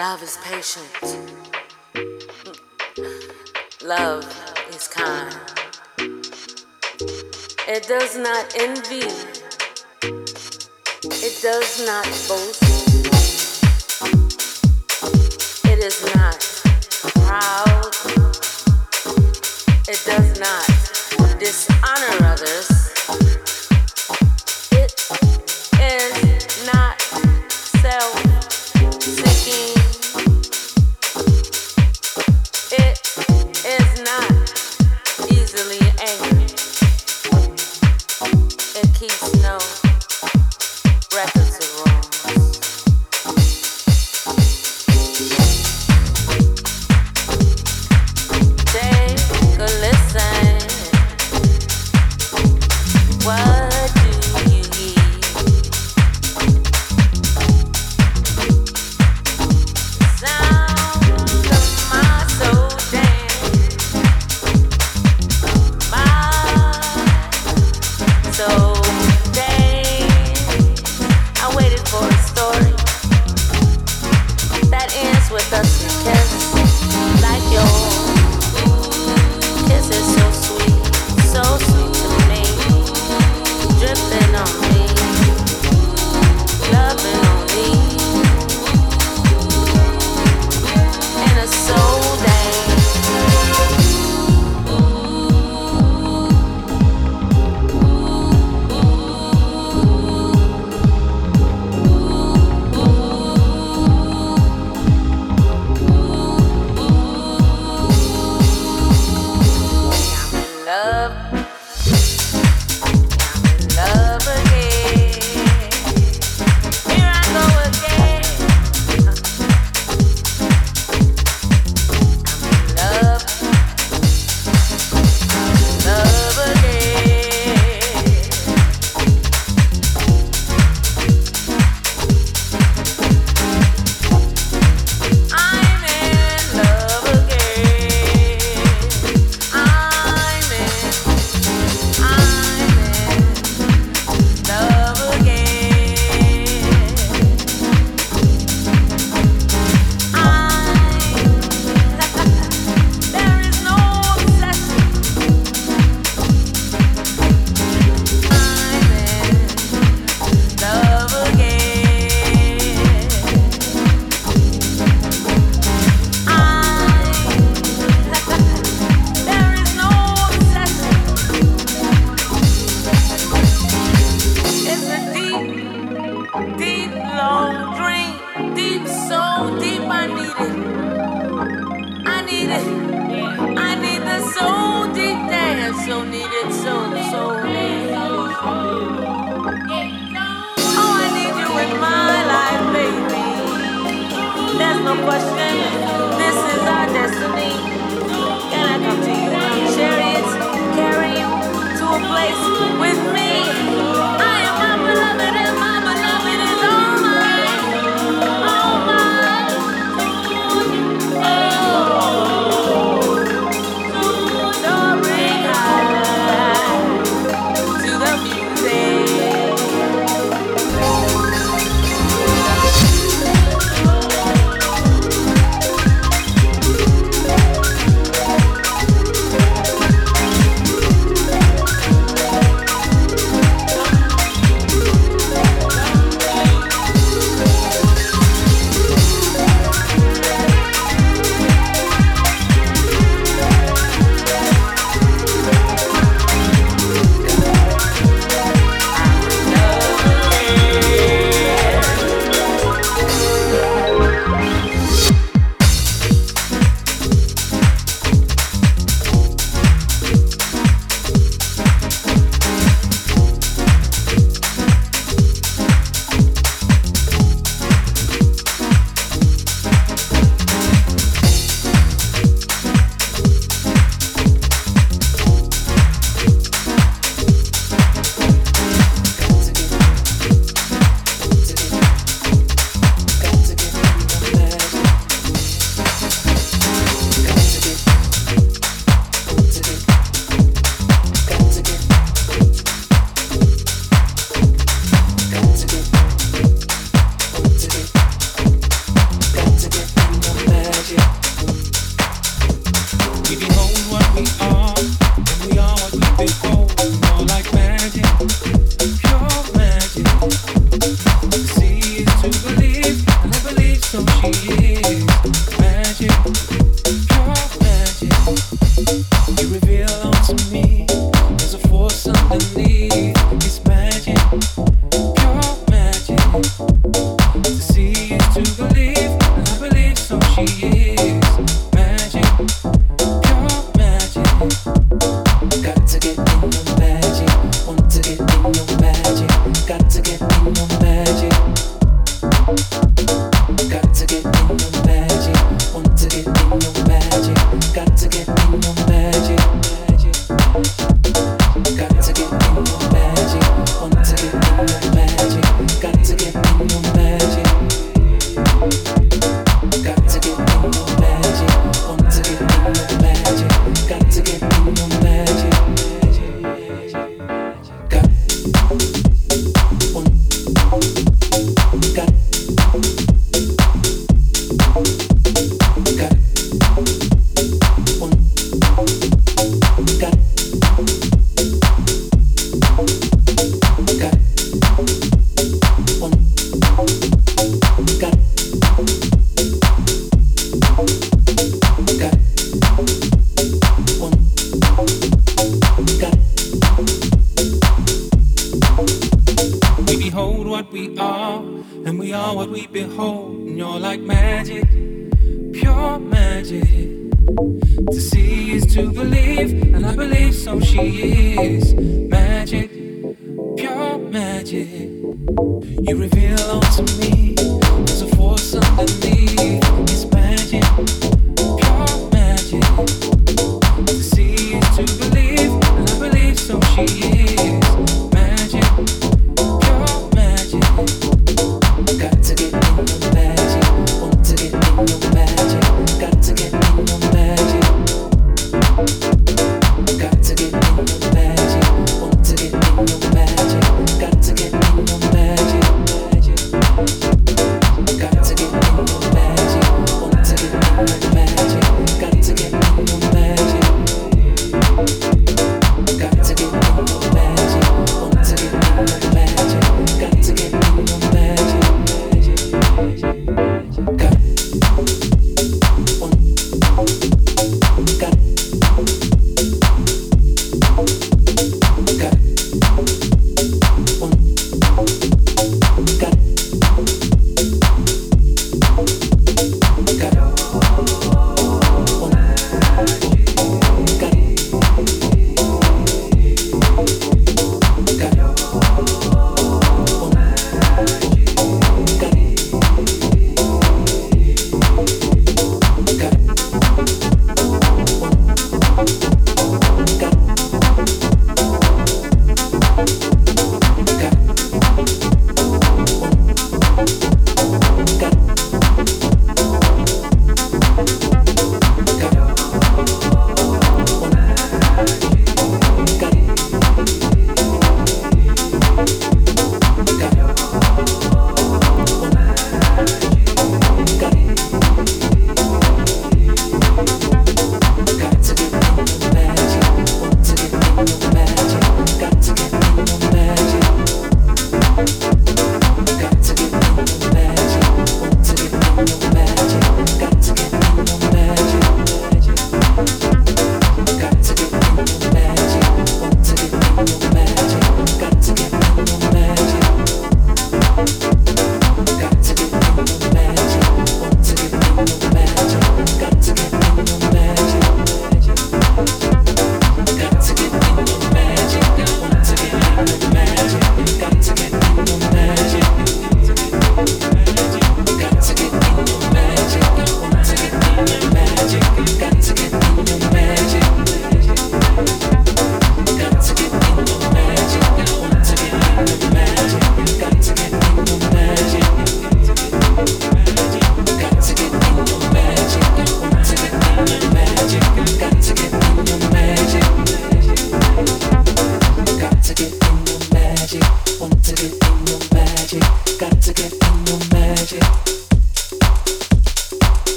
Love is patient. Love is kind. It does not envy. It does not boast. It is not proud. It does not dishonor others.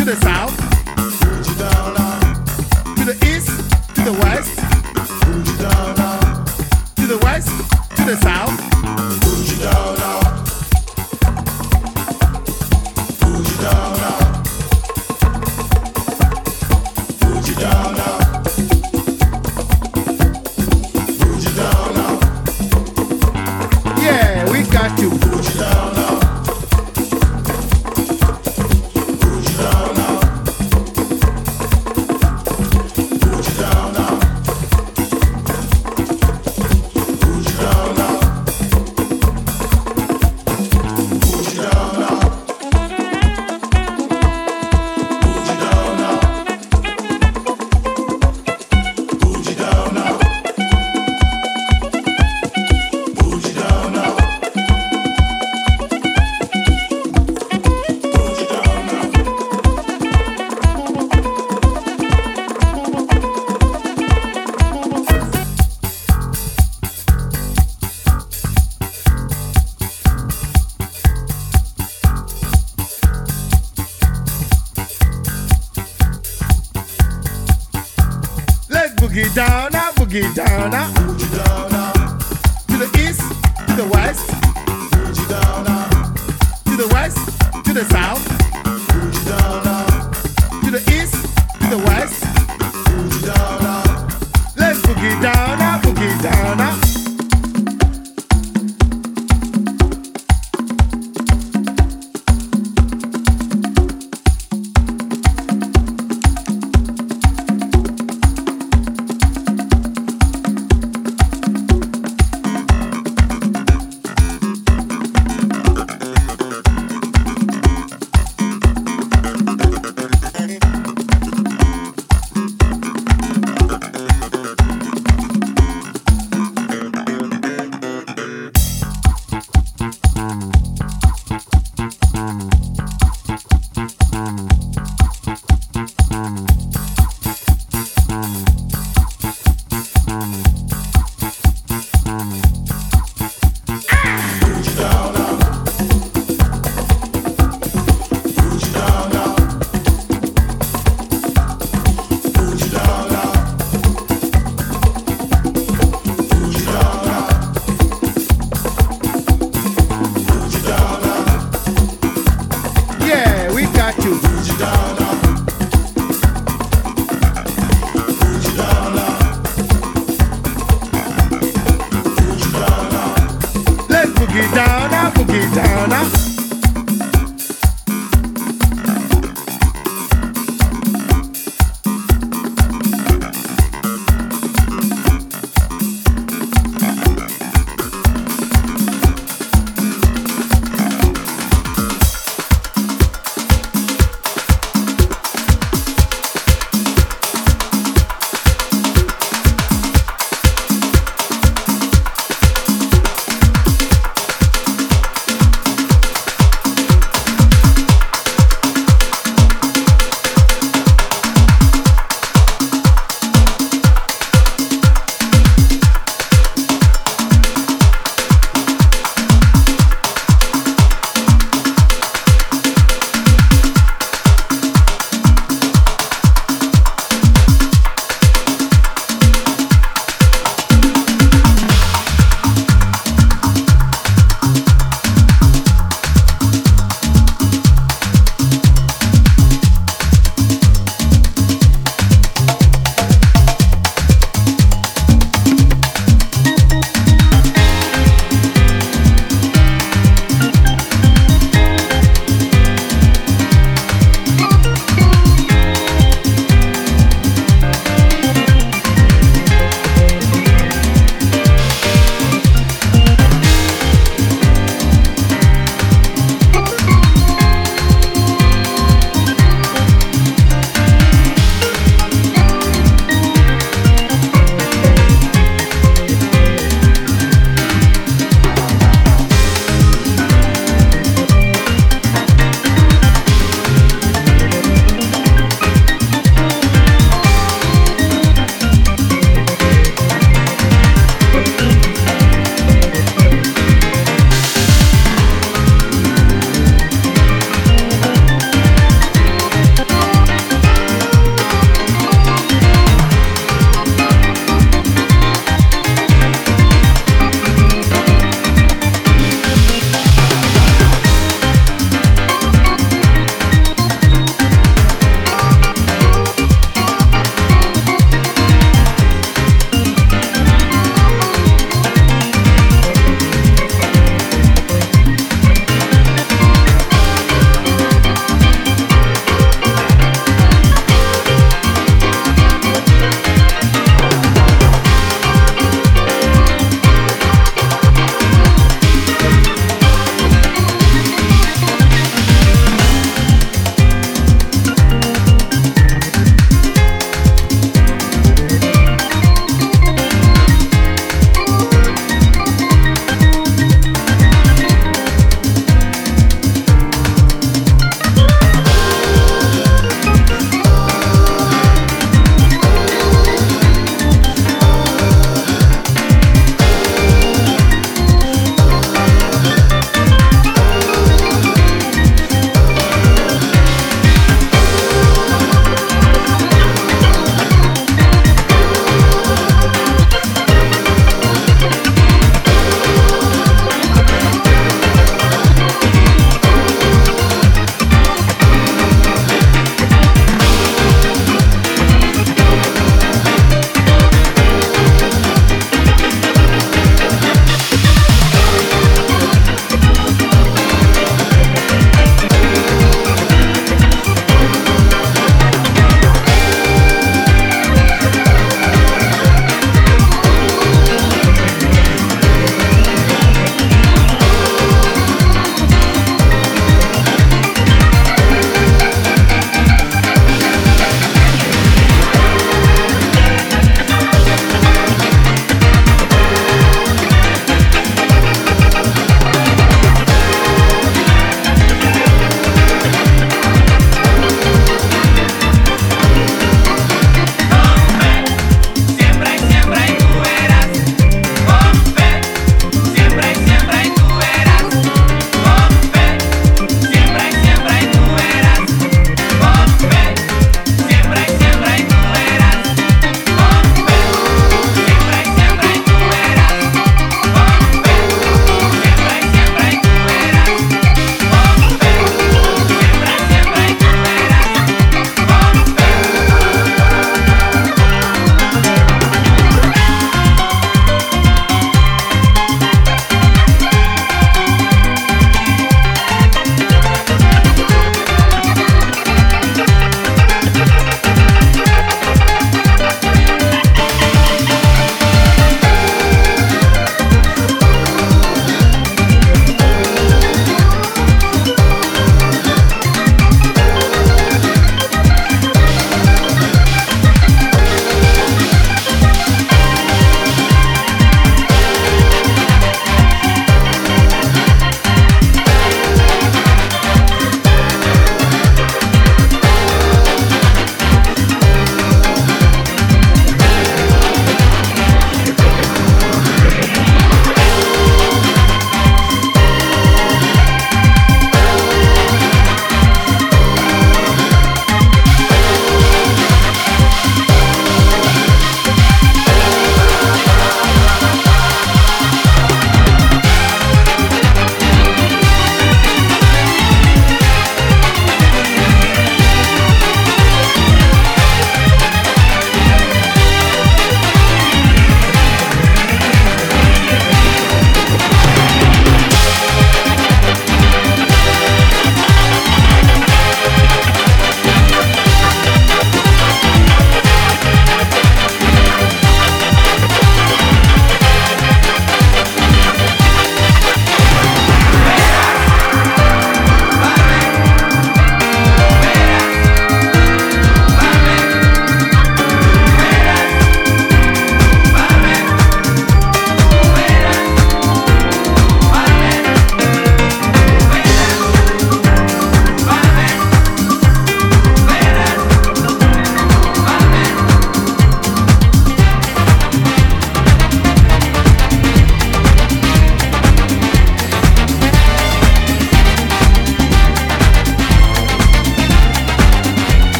to the south, to the east, to the west, to the west, to the south.